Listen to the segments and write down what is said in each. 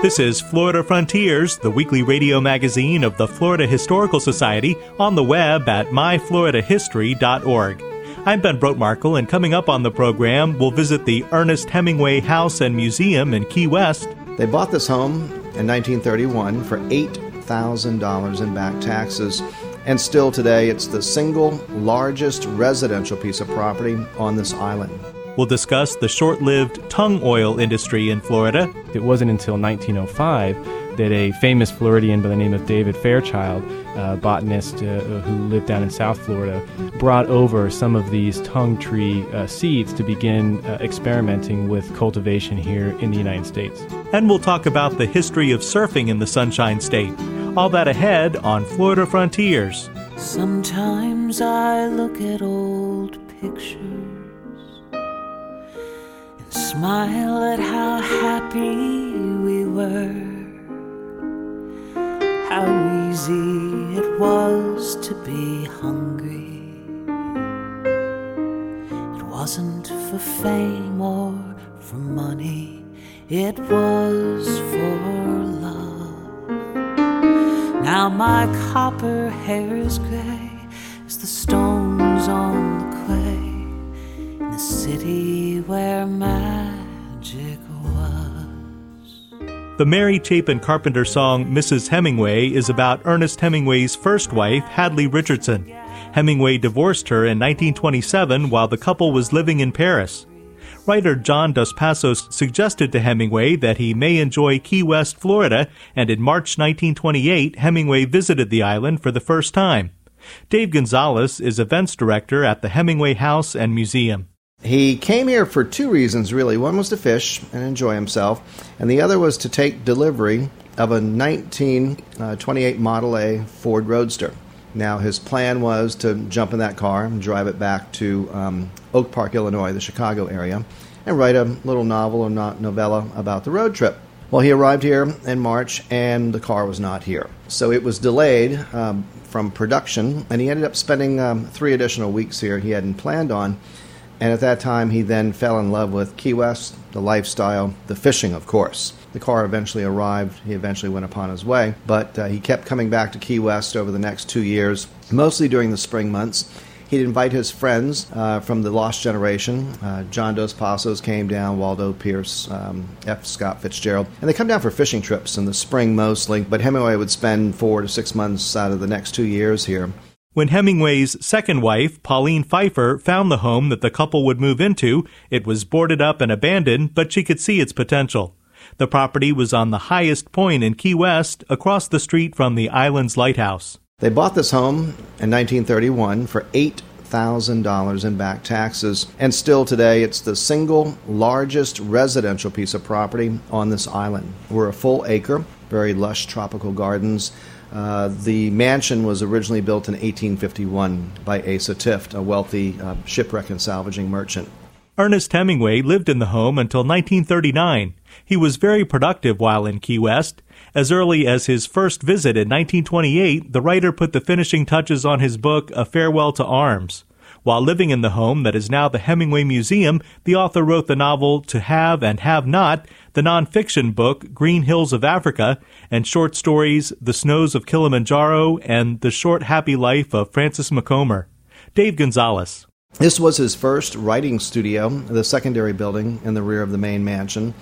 This is Florida Frontiers, the weekly radio magazine of the Florida Historical Society, on the web at myfloridahistory.org. I'm Ben Brotemarkle, and coming up on the program, we'll visit the Ernest Hemingway House and Museum in Key West. They bought this home in 1931 for $8,000 in back taxes, and still today it's the single largest residential piece of property on this island. We'll discuss the short lived tung oil industry in Florida. It wasn't until 1905 that a famous Floridian by the name of David Fairchild, a botanist uh, who lived down in South Florida, brought over some of these tung tree uh, seeds to begin uh, experimenting with cultivation here in the United States. And we'll talk about the history of surfing in the Sunshine State. All that ahead on Florida Frontiers. Sometimes I look at old pictures smile at how happy we were, how easy it was to be hungry. It wasn't for fame or for money, it was for love. Now my copper hair is gray as the stones on the quay in the city where magic The Mary Chapin Carpenter song Mrs. Hemingway is about Ernest Hemingway's first wife, Hadley Richardson. Hemingway divorced her in 1927 while the couple was living in Paris. Writer John Dos Passos suggested to Hemingway that he may enjoy Key West, Florida, and in March 1928, Hemingway visited the island for the first time. Dave Gonzalez is events director at the Hemingway House and Museum. He came here for two reasons, really. One was to fish and enjoy himself, and the other was to take delivery of a 1928 Model A Ford Roadster. Now, his plan was to jump in that car and drive it back to um, Oak Park, Illinois, the Chicago area, and write a little novel or not novella about the road trip. Well, he arrived here in March, and the car was not here. So it was delayed um, from production, and he ended up spending um, three additional weeks here he hadn't planned on. And at that time, he then fell in love with Key West, the lifestyle, the fishing, of course. The car eventually arrived. He eventually went upon his way. But uh, he kept coming back to Key West over the next two years, mostly during the spring months. He'd invite his friends uh, from the Lost Generation. Uh, John Dos Passos came down, Waldo Peirce, um, F. Scott Fitzgerald. And they come down for fishing trips in the spring mostly. But Hemingway would spend four to six months out of the next two years here. When Hemingway's second wife, Pauline Pfeiffer, found the home that the couple would move into, it was boarded up and abandoned, but she could see its potential. The property was on the highest point in Key West, across the street from the island's lighthouse. They bought this home in 1931 for $8,000 in back taxes, and still today it's the single largest residential piece of property on this island. We're a full acre, very lush tropical gardens. Uh, the mansion was originally built in 1851 by Asa Tift, a wealthy uh, shipwreck and salvaging merchant. Ernest Hemingway lived in the home until 1939. He was very productive while in Key West. As early as his first visit in 1928, the writer put the finishing touches on his book, A Farewell to Arms. While living in the home that is now the Hemingway Museum, the author wrote the novel To Have and Have Not, the nonfiction book Green Hills of Africa, and short stories The Snows of Kilimanjaro and The Short Happy Life of Francis Macomber. Dave Gonzalez. This was his first writing studio, the secondary building in the rear of the main mansion.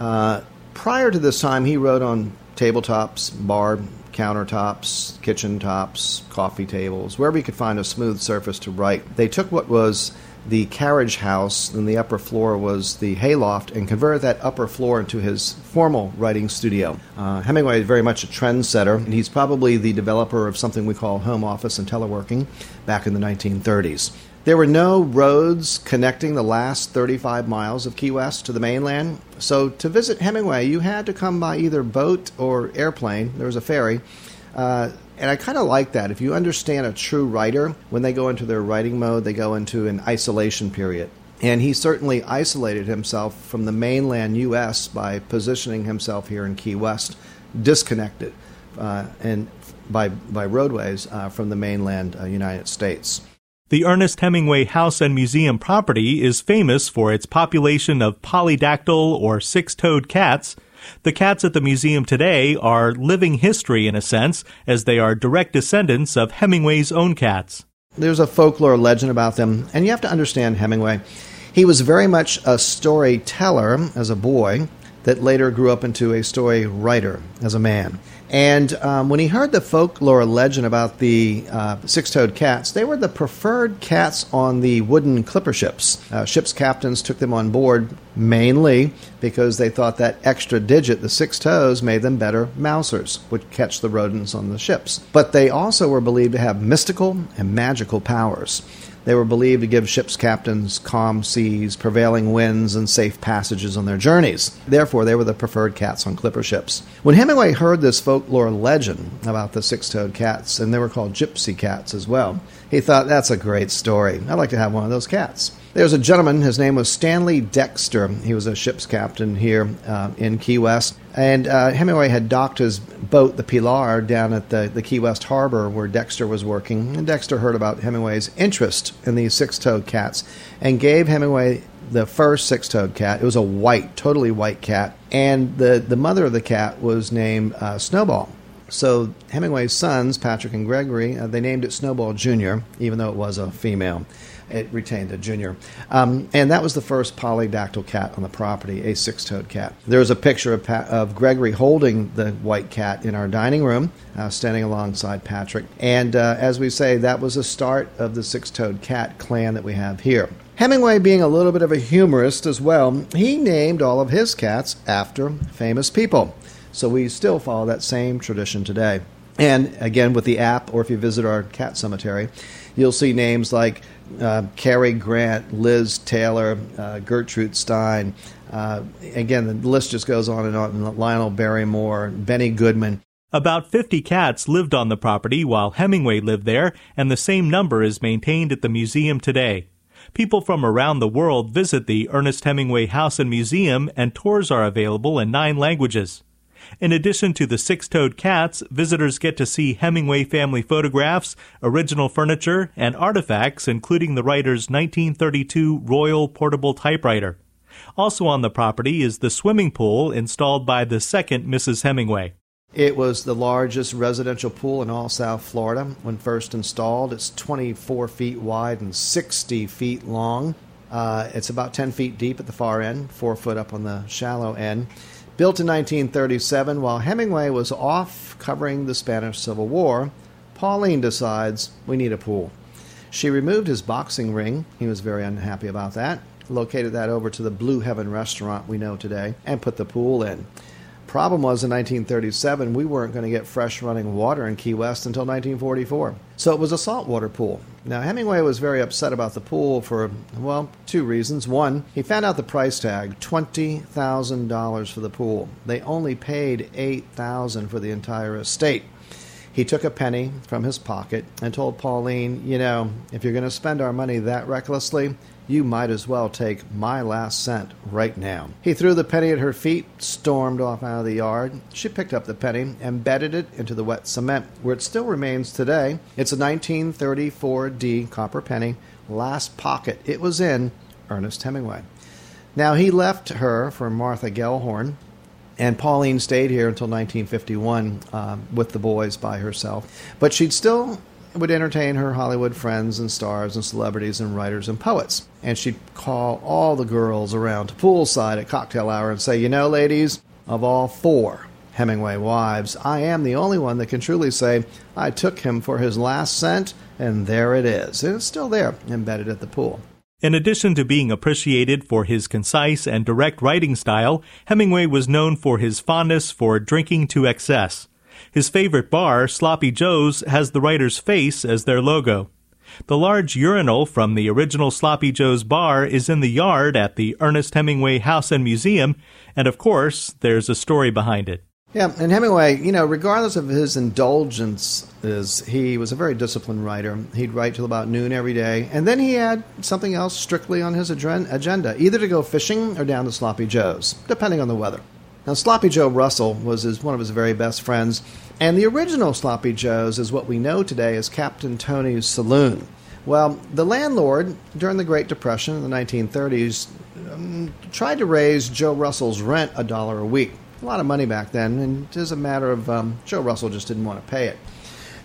Uh, prior to this time, he wrote on tabletops, bar countertops, kitchen tops, coffee tables, wherever he could find a smooth surface to write. They took what was the carriage house, and the upper floor was the hayloft, and converted that upper floor into his formal writing studio. Uh, Hemingway is very much a trendsetter, and he's probably the developer of something we call home office and teleworking back in the 1930s. There were no roads connecting the last 35 miles of Key West to the mainland, so to visit Hemingway, you had to come by either boat or airplane. There was a ferry. Uh, and I kind of like that. If you understand a true writer, when they go into their writing mode, they go into an isolation period. And he certainly isolated himself from the mainland U.S. by positioning himself here in Key West, disconnected uh, and by, by roadways uh, from the mainland uh, United States. The Ernest Hemingway House and Museum property is famous for its population of polydactyl or six toed cats. The cats at the museum today are living history in a sense, as they are direct descendants of Hemingway's own cats. There's a folklore legend about them, and you have to understand Hemingway. He was very much a storyteller as a boy that later grew up into a story writer as a man. And um, when he heard the folklore legend about the uh, six toed cats, they were the preferred cats on the wooden clipper ships. Uh, ships' captains took them on board mainly because they thought that extra digit, the six toes, made them better mousers, would catch the rodents on the ships. But they also were believed to have mystical and magical powers. They were believed to give ships' captains calm seas, prevailing winds, and safe passages on their journeys. Therefore, they were the preferred cats on clipper ships. When Hemingway heard this folklore legend about the six toed cats, and they were called gypsy cats as well, he thought, that's a great story. I'd like to have one of those cats. There's a gentleman, his name was Stanley Dexter. He was a ship's captain here uh, in Key West. And uh, Hemingway had docked his boat, the Pilar, down at the, the Key West harbor where Dexter was working. And Dexter heard about Hemingway's interest in these six toed cats and gave Hemingway the first six toed cat. It was a white, totally white cat. And the, the mother of the cat was named uh, Snowball. So Hemingway's sons, Patrick and Gregory, uh, they named it Snowball Jr., even though it was a female it retained a junior. Um, and that was the first polydactyl cat on the property, a six toed cat. There's a picture of, of Gregory holding the white cat in our dining room, uh, standing alongside Patrick. And uh, as we say, that was the start of the six toed cat clan that we have here. Hemingway, being a little bit of a humorist as well, he named all of his cats after famous people. So we still follow that same tradition today. And again, with the app, or if you visit our cat cemetery, you'll see names like uh, Cary Grant, Liz Taylor, uh, Gertrude Stein. Uh, again, the list just goes on and on. Lionel Barrymore, Benny Goodman. About 50 cats lived on the property while Hemingway lived there, and the same number is maintained at the museum today. People from around the world visit the Ernest Hemingway House and Museum, and tours are available in nine languages. In addition to the six toed cats, visitors get to see Hemingway family photographs, original furniture, and artifacts, including the writer's 1932 Royal Portable Typewriter. Also on the property is the swimming pool installed by the second Mrs. Hemingway. It was the largest residential pool in all South Florida when first installed. It's 24 feet wide and 60 feet long. Uh, it's about 10 feet deep at the far end, 4 foot up on the shallow end. Built in 1937, while Hemingway was off covering the Spanish Civil War, Pauline decides we need a pool. She removed his boxing ring. He was very unhappy about that. Located that over to the Blue Heaven restaurant we know today and put the pool in. The problem was in 1937, we weren't going to get fresh running water in Key West until 1944. So it was a saltwater pool. Now, Hemingway was very upset about the pool for, well, two reasons. One, he found out the price tag $20,000 for the pool. They only paid 8,000 for the entire estate. He took a penny from his pocket and told Pauline, You know, if you're going to spend our money that recklessly, you might as well take my last cent right now. He threw the penny at her feet, stormed off out of the yard. She picked up the penny, embedded it into the wet cement, where it still remains today. It's a 1934D copper penny, last pocket it was in Ernest Hemingway. Now, he left her for Martha Gellhorn, and Pauline stayed here until 1951 um, with the boys by herself. But she'd still would entertain her Hollywood friends and stars and celebrities and writers and poets. And she'd call all the girls around to poolside at cocktail hour and say, You know, ladies, of all four Hemingway wives, I am the only one that can truly say, I took him for his last cent, and there it is. And it's still there, embedded at the pool. In addition to being appreciated for his concise and direct writing style, Hemingway was known for his fondness for drinking to excess. His favorite bar, Sloppy Joe's, has the writer's face as their logo. The large urinal from the original Sloppy Joe's bar is in the yard at the Ernest Hemingway House and Museum, and of course, there's a story behind it. Yeah, and Hemingway, you know, regardless of his indulgences, he was a very disciplined writer. He'd write till about noon every day, and then he had something else strictly on his agenda, either to go fishing or down to Sloppy Joe's, depending on the weather. Now, Sloppy Joe Russell was his, one of his very best friends, and the original Sloppy Joe's is what we know today as Captain Tony's Saloon. Well, the landlord, during the Great Depression in the 1930s, um, tried to raise Joe Russell's rent a dollar a week a lot of money back then, and it is a matter of um, Joe Russell just didn't want to pay it.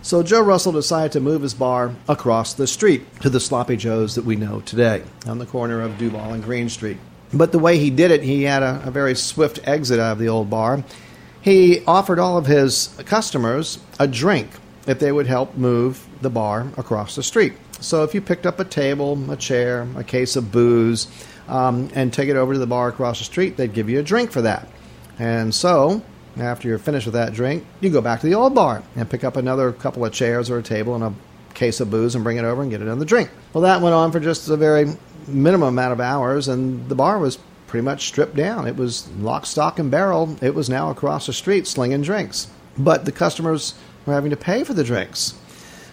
So Joe Russell decided to move his bar across the street to the Sloppy Joes that we know today, on the corner of Duval and Greene Street. But the way he did it, he had a, a very swift exit out of the old bar. He offered all of his customers a drink if they would help move the bar across the street. So if you picked up a table, a chair, a case of booze, um, and take it over to the bar across the street, they'd give you a drink for that. And so, after you're finished with that drink, you go back to the old bar and pick up another couple of chairs or a table and a case of booze and bring it over and get another drink. Well, that went on for just a very minimum amount of hours, and the bar was pretty much stripped down. It was lock, stock, and barrel. It was now across the street slinging drinks. But the customers were having to pay for the drinks.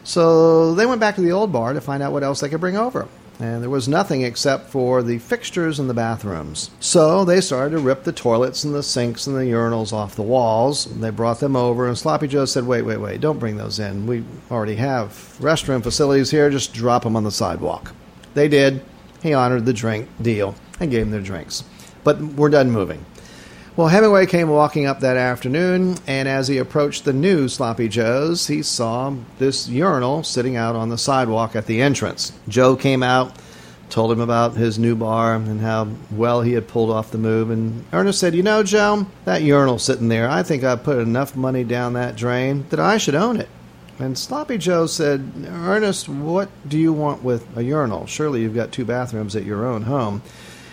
So they went back to the old bar to find out what else they could bring over and there was nothing except for the fixtures in the bathrooms. So they started to rip the toilets and the sinks and the urinals off the walls. They brought them over, and Sloppy Joe said, Wait, wait, wait, don't bring those in. We already have restroom facilities here, just drop them on the sidewalk. They did. He honored the drink deal and gave them their drinks. But we're done moving. Well, Hemingway came walking up that afternoon, and as he approached the new Sloppy Joe's, he saw this urinal sitting out on the sidewalk at the entrance. Joe came out, told him about his new bar and how well he had pulled off the move, and Ernest said, You know, Joe, that urinal sitting there, I think I put enough money down that drain that I should own it. And Sloppy Joe said, Ernest, what do you want with a urinal? Surely you've got two bathrooms at your own home.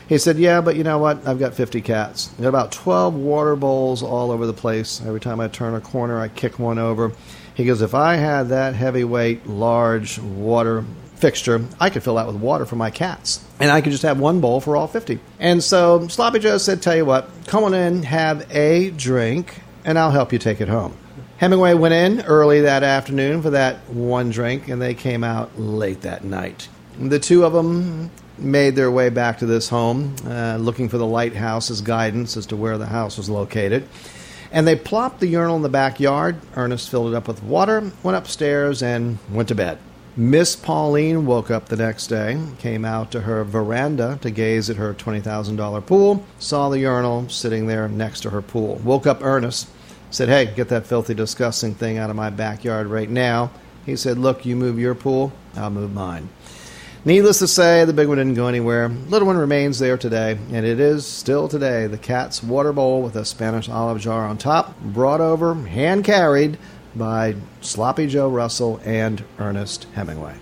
He said, Yeah, but you know what? I've got 50 cats. I've got about 12 water bowls all over the place. Every time I turn a corner, I kick one over. He goes, If I had that heavyweight, large water fixture, I could fill that with water for my cats. And I could just have one bowl for all 50. And so Sloppy Joe said, Tell you what, come on in, have a drink, and I'll help you take it home. Hemingway went in early that afternoon for that one drink, and they came out late that night. The two of them made their way back to this home, uh, looking for the lighthouse as guidance as to where the house was located. And they plopped the urinal in the backyard. Ernest filled it up with water, went upstairs, and went to bed. Miss Pauline woke up the next day, came out to her veranda to gaze at her $20,000 pool, saw the urinal sitting there next to her pool. Woke up Ernest, said, Hey, get that filthy, disgusting thing out of my backyard right now. He said, Look, you move your pool, I'll move mine. Needless to say, the big one didn't go anywhere. Little one remains there today, and it is still today the cat's water bowl with a Spanish olive jar on top, brought over, hand carried by Sloppy Joe Russell and Ernest Hemingway.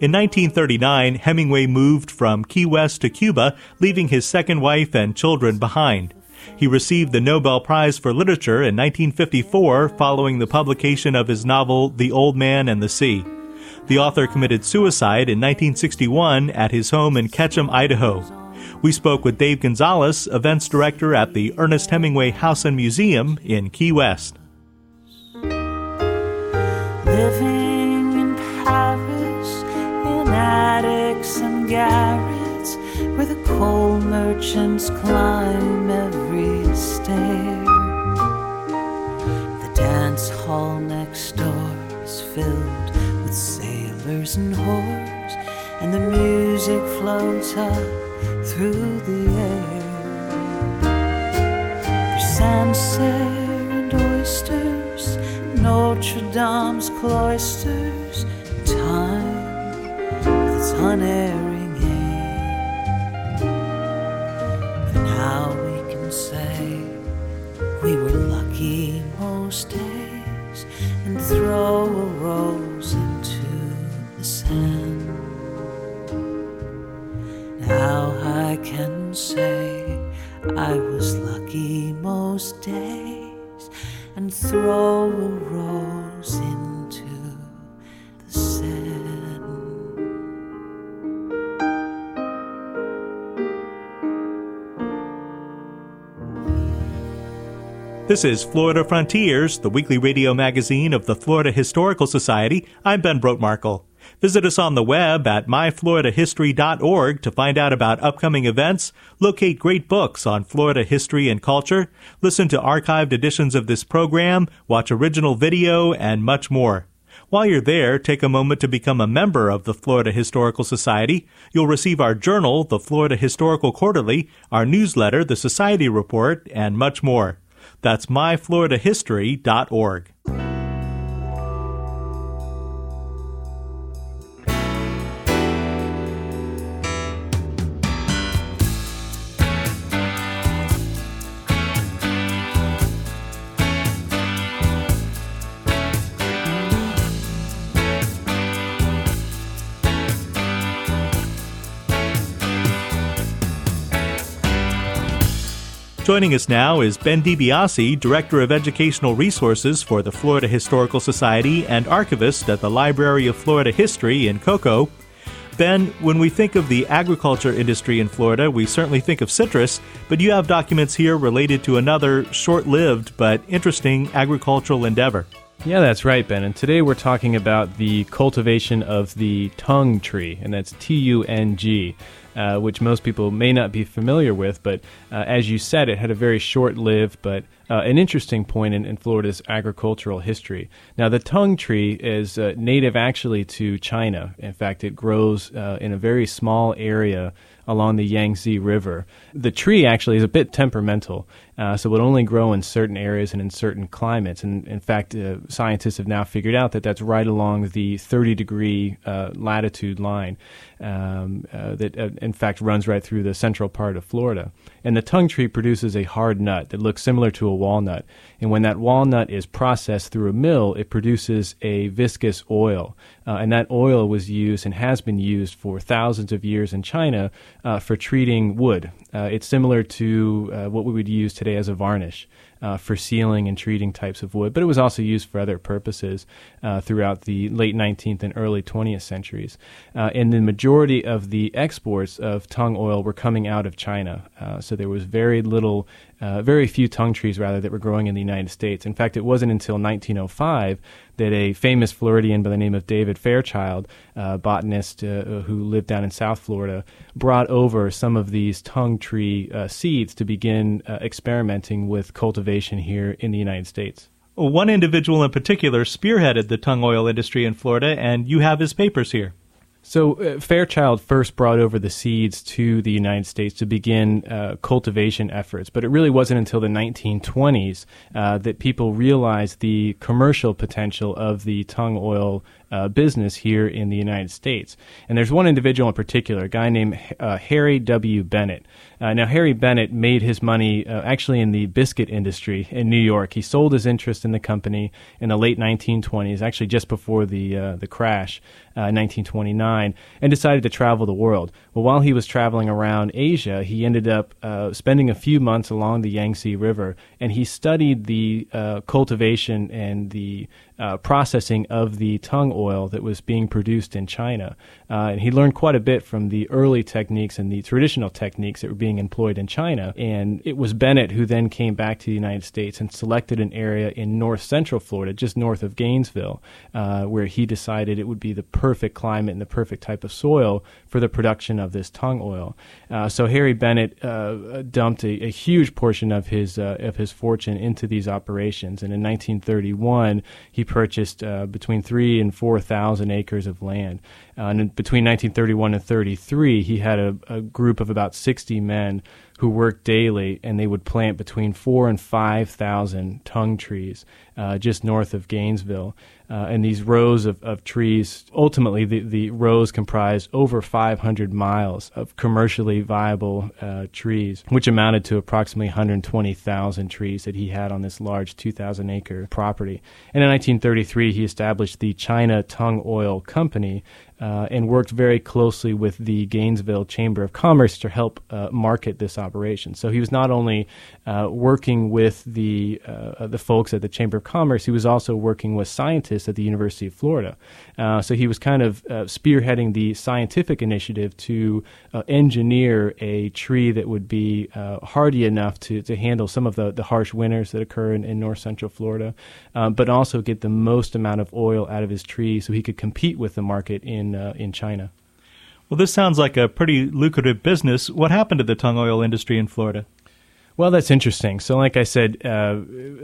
In 1939, Hemingway moved from Key West to Cuba, leaving his second wife and children behind. He received the Nobel Prize for Literature in 1954 following the publication of his novel The Old Man and the Sea. The author committed suicide in 1961 at his home in Ketchum, Idaho. We spoke with Dave Gonzalez, events director at the Ernest Hemingway House and Museum in Key West. Living in Paris, in attics and garrets, where the coal merchants climb every stair. The dance hall next door is filled with sailors and whores, and the music floats up through the air. There's Sancerre and oysters, Notre Dame's cloisters, time with its unerring now we can say we were lucky most days and throw a rose into the sand. Now I can say I was lucky most days and throw a rose This is Florida Frontiers, the weekly radio magazine of the Florida Historical Society. I'm Ben Brotemarkle. Visit us on the web at myfloridahistory.org to find out about upcoming events, locate great books on Florida history and culture, listen to archived editions of this program, watch original video, and much more. While you're there, take a moment to become a member of the Florida Historical Society. You'll receive our journal, the Florida Historical Quarterly, our newsletter, the Society Report, and much more. That's myfloridahistory.org. Joining us now is Ben DiBiase, Director of Educational Resources for the Florida Historical Society and archivist at the Library of Florida History in Cocoa. Ben, when we think of the agriculture industry in Florida, we certainly think of citrus, but you have documents here related to another short lived but interesting agricultural endeavor. Yeah, that's right, Ben. And today we're talking about the cultivation of the tung tree, and that's T U N G uh, which most people may not be familiar with. But uh, as you said, it had a very short lived but uh, an interesting point in, in, Florida's agricultural history. Now, the tung tree is uh, native actually to China. In fact, it grows uh, in a very small area along the Yangtze River. The tree actually is a bit temperamental, uh, so it would only grow in certain areas and in certain climates. And in fact, uh, scientists have now figured out that that's right along the 30 degree uh, latitude line um, uh, that, uh, in fact, runs right through the central part of Florida. And the tung tree produces a hard nut that looks similar to a walnut. And when that walnut is processed through a mill, it produces a viscous oil. Uh, and that oil was used and has been used for thousands of years in China for treating wood. It's similar to what we would use today as a varnish uh, for sealing and treating types of wood, but it was also used for other purposes uh, throughout the late 19th and early 20th centuries. Uh, and the majority of the exports of tung oil were coming out of China. Uh, so there was very little, uh, very few tung trees, rather, that were growing in the United States. In fact, it wasn't until 1905 that a famous Floridian by the name of David Fairchild, uh, botanist uh, who lived down in South Florida, brought over some of these tung tree uh, seeds to begin experimenting with cultivation here in the United States. One individual in particular spearheaded the tung oil industry in Florida, and you have his papers here. So uh, Fairchild first brought over the seeds to the United States to begin uh, cultivation efforts, but it really wasn't until the 1920s uh, that people realized the commercial potential of the tung oil uh, business here in the United States. And there's one individual in particular, a guy named uh, Harry W. Bennett. Uh, now, Harry Bennett made his money uh, actually in the biscuit industry in New York. He sold his interest in the company in the late 1920s, actually just before the uh, the crash uh, in 1929, and decided to travel the world. Well, while he was traveling around Asia, he ended up spending a few months along the Yangtze River, and he studied the cultivation and the uh, processing of the tung oil that was being produced in China. Uh, and he learned quite a bit from the early techniques and the traditional techniques that were being employed in China. And it was Bennett who then came back to the United States and selected an area in north central Florida, just north of Gainesville, uh, where he decided it would be the perfect climate and the perfect type of soil for the production of this tung oil. Uh, so Harry Bennett uh, dumped a, a, huge portion of his uh, of his fortune into these operations. And in 1931, he purchased uh, between three and four thousand acres of land. Uh, and between 1931 and 33, he had a, a group of about 60 men who worked daily, and they would plant between four and five thousand tung trees uh, just north of Gainesville. Uh, and these rows of, of trees, ultimately, the, the rows comprised over 500 miles of commercially viable uh, trees, which amounted to approximately 120,000 trees that he had on this large 2,000 acre property. And in 1933, he established the China Tung Oil Company, uh, and worked very closely with the Gainesville Chamber of Commerce to help uh, market this operation. So he was not only uh, working with the uh, the folks at the Chamber of Commerce, he was also working with scientists at the University of Florida. Uh, so he was kind of uh, spearheading the scientific initiative to engineer a tree that would be hardy enough to, to handle some of the, the harsh winters that occur in, in north central Florida, but also get the most amount of oil out of his tree so he could compete with the market in Uh, in China. Well, this sounds like a pretty lucrative business. What happened to the tung oil industry in Florida? Well, that's interesting. So, like I said, uh,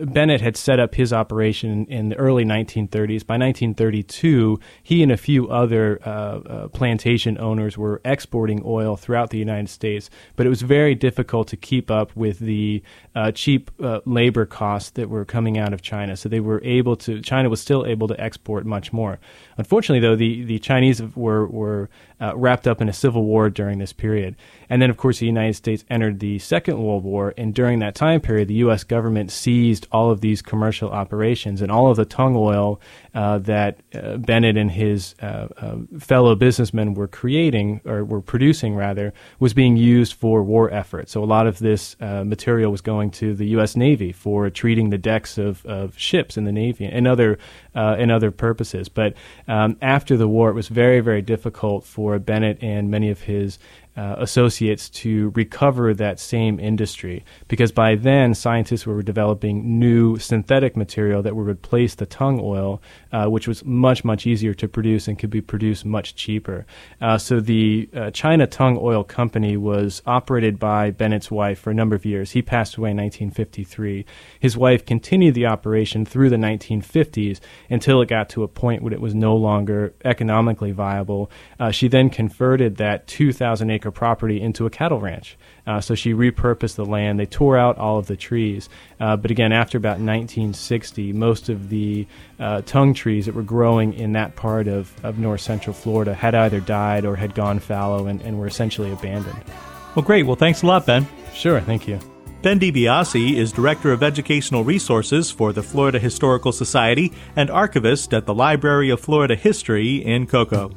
Bennett had set up his operation in the early 1930s. By 1932, he and a few other uh, uh, plantation owners were exporting oil throughout the United States, but it was very difficult to keep up with the uh, cheap uh, labor costs that were coming out of China. So, they were able to, China was still able to export much more. Unfortunately, though, the, the Chinese were, were uh, wrapped up in a civil war during this period. And then, of course, the United States entered the Second World War. And during that time period, the U.S. government seized all of these commercial operations and all of the tung oil uh, that uh, Bennett and his uh, uh, fellow businessmen were creating, or were producing rather, was being used for war efforts. So a lot of this uh, material was going to the U.S. Navy for treating the decks of, of ships in the Navy and other, and other purposes. But um, after the war, it was very, very difficult for Bennett and many of his uh, associates to recover that same industry because by then scientists were developing new synthetic material that would replace the tung oil, uh, which was much much easier to produce and could be produced much cheaper. Uh, so the uh, China Tung Oil Company was operated by Bennett's wife for a number of years. He passed away in 1953. His wife continued the operation through the 1950s until it got to a point when it was no longer economically viable. Uh, she then converted that 2,000 acre property into a cattle ranch. Uh, so she repurposed the land. They tore out all of the trees. Uh, but again, after about 1960, most of the uh, tung trees that were growing in that part of, of north central Florida had either died or had gone fallow and, and were essentially abandoned. Well, great. Well, thanks a lot, Ben. Sure. Thank you. Ben DiBiase is Director of Educational Resources for the Florida Historical Society and archivist at the Library of Florida History in Cocoa.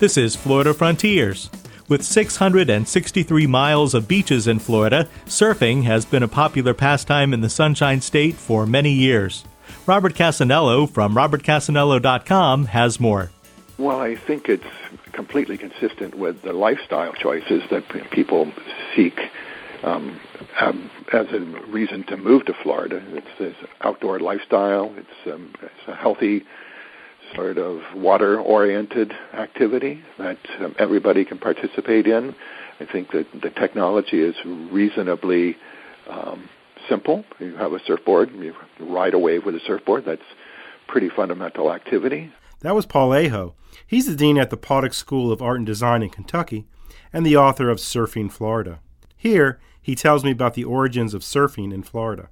This is Florida Frontiers. With 663 miles of beaches in Florida, surfing has been a popular pastime in the Sunshine State for many years. Robert Cassanello from robertcassanello.com has more. Well, I think it's completely consistent with the lifestyle choices that people seek um, um, as a reason to move to Florida. It's this outdoor lifestyle. It's, um, it's a healthy sort of water oriented activity that um, everybody can participate in. I think that the technology is reasonably um, simple. You have a surfboard, you ride a wave with a surfboard. That's pretty fundamental activity. That was Paul Aho. He's the dean at the Paulding School of Art and Design in Kentucky and the author of Surfing Florida. Here, he tells me about the origins of surfing in Florida.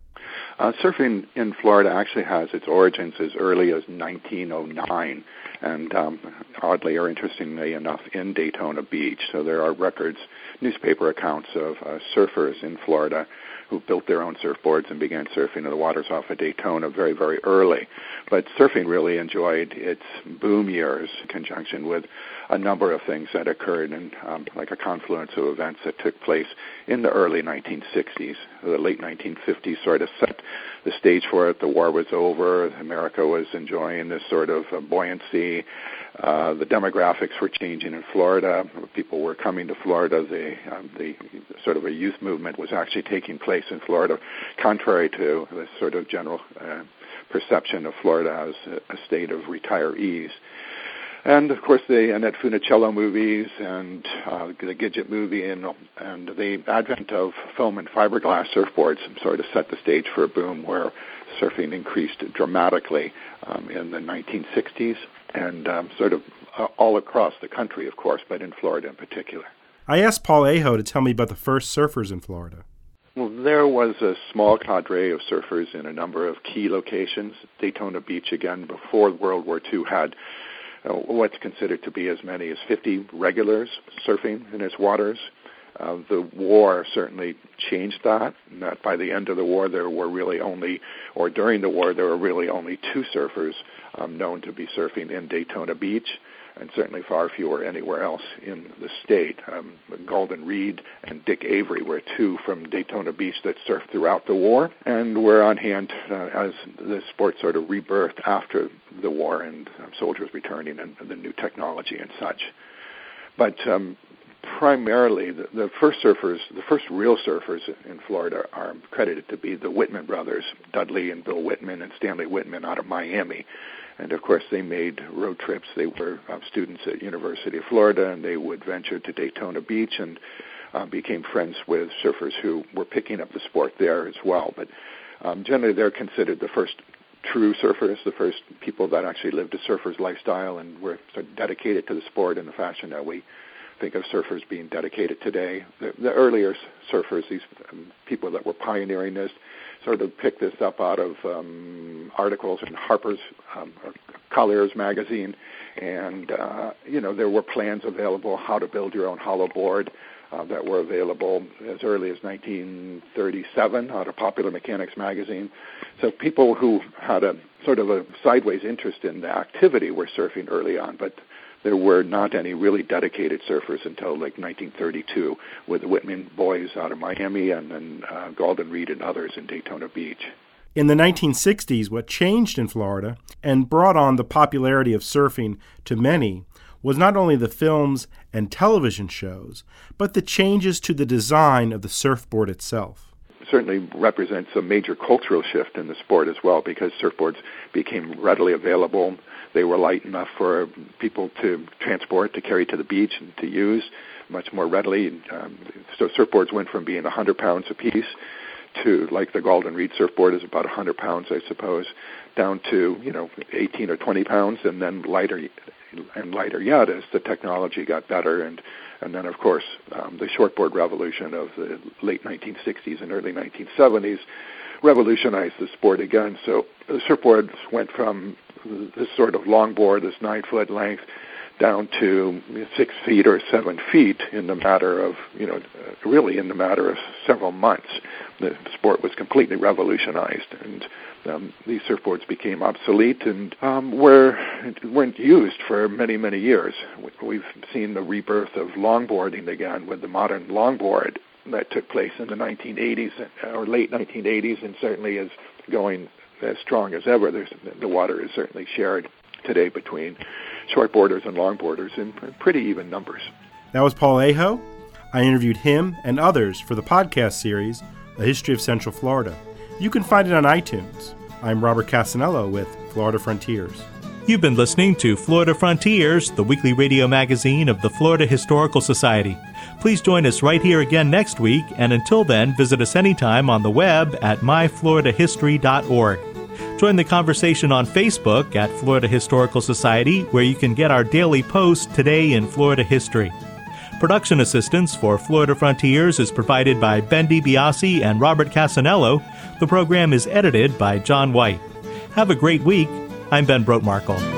Uh, surfing in Florida actually has its origins as early as 1909, and um, oddly or interestingly enough, in Daytona Beach. So there are records, newspaper accounts of uh, surfers in Florida who built their own surfboards and began surfing in the waters off of Daytona very, very early. But surfing really enjoyed its boom years in conjunction with a number of things that occurred and um, like a confluence of events that took place in the early 1960s. The late 1950s sort of set the stage for it. The war was over. America was enjoying this sort of uh, buoyancy. Uh, the demographics were changing in Florida. People were coming to Florida. The, um, the sort of a youth movement was actually taking place in Florida, contrary to the sort of general uh, perception of Florida as a, a state of retirees. And of course, the Annette Funicello movies and uh, the Gidget movie and, and the advent of foam and fiberglass surfboards sort of set the stage for a boom where surfing increased dramatically um, in the 1960s and um, sort of uh, all across the country, of course, but in Florida in particular. I asked Paul Aho to tell me about the first surfers in Florida. Well, there was a small cadre of surfers in a number of key locations. Daytona Beach, again, before World War II, had uh, what's considered to be as many as 50 regulars surfing in its waters. Uh, the war certainly changed that. That by the end of the war, there were really only, or during the war, there were really only two surfers um, known to be surfing in Daytona Beach and certainly far fewer anywhere else in the state. Um, Gauldin Reed and Dick Avery were two from Daytona Beach that surfed throughout the war and were on hand uh, as the sport sort of rebirthed after the war and um, soldiers returning and, and, the new technology and such. But um, primarily, the, the first surfers, the first real surfers in Florida are credited to be the Whitman brothers, Dudley and Bill Whitman and Stanley Whitman out of Miami and of course they made road trips. They were uh, students at University of Florida, and they would venture to Daytona Beach and uh, became friends with surfers who were picking up the sport there as well. But um, generally, they're considered the first true surfers, the first people that actually lived a surfer's lifestyle and were sort of dedicated to the sport in the fashion that we think of surfers being dedicated today. The, the earlier surfers, these um, people that were pioneering this, sort of picked this up out of um, articles in Harper's um, Collier's magazine, and uh, you know there were plans available how to build your own hollow board. Uh, that were available as early as 1937 out of Popular Mechanics magazine. So people who had a sort of a sideways interest in the activity were surfing early on, but there were not any really dedicated surfers until like 1932 with the Whitman boys out of Miami and then uh, Gauldin Reed and others in Daytona Beach. In the 1960s, what changed in Florida and brought on the popularity of surfing to many was not only the films and television shows, but the changes to the design of the surfboard itself certainly represents a major cultural shift in the sport as well because surfboards became readily available. They were light enough for people to transport, to carry to the beach, and to use much more readily. Um, so surfboards went from being 100 pounds apiece to, like the Gauldin Reed surfboard is about 100 pounds, I suppose, down to you know 18 or 20 pounds, and then lighter and lighter yet as the technology got better and and then of course um, the shortboard revolution of the late 1960s and early 1970s revolutionized the sport again. So the surfboards went from this sort of longboard, this nine foot length, down to six feet or seven feet in the matter of, you know, really in the matter of several months. The sport was completely revolutionized, and um, these surfboards became obsolete and um, were weren't used for many many years. We've seen the rebirth of longboarding again with the modern longboard that took place in the 1980s or late 1980s, and certainly is going as strong as ever. There's, the water is certainly shared today between shortboarders and longboarders in pretty even numbers. That was Paul Aho. I interviewed him and others for the podcast series, A History of Central Florida. You can find it on iTunes. I'm Robert Cassanello with Florida Frontiers. You've been listening to Florida Frontiers, the weekly radio magazine of the Florida Historical Society. Please join us right here again next week, and until then, visit us anytime on the web at myfloridahistory.org. Join the conversation on Facebook at Florida Historical Society, where you can get our daily post today in Florida history. Production assistance for Florida Frontiers is provided by Bendy DiBiase and Robert Cassanello. The program is edited by John White. Have a great week I'm Ben Brotemarkle.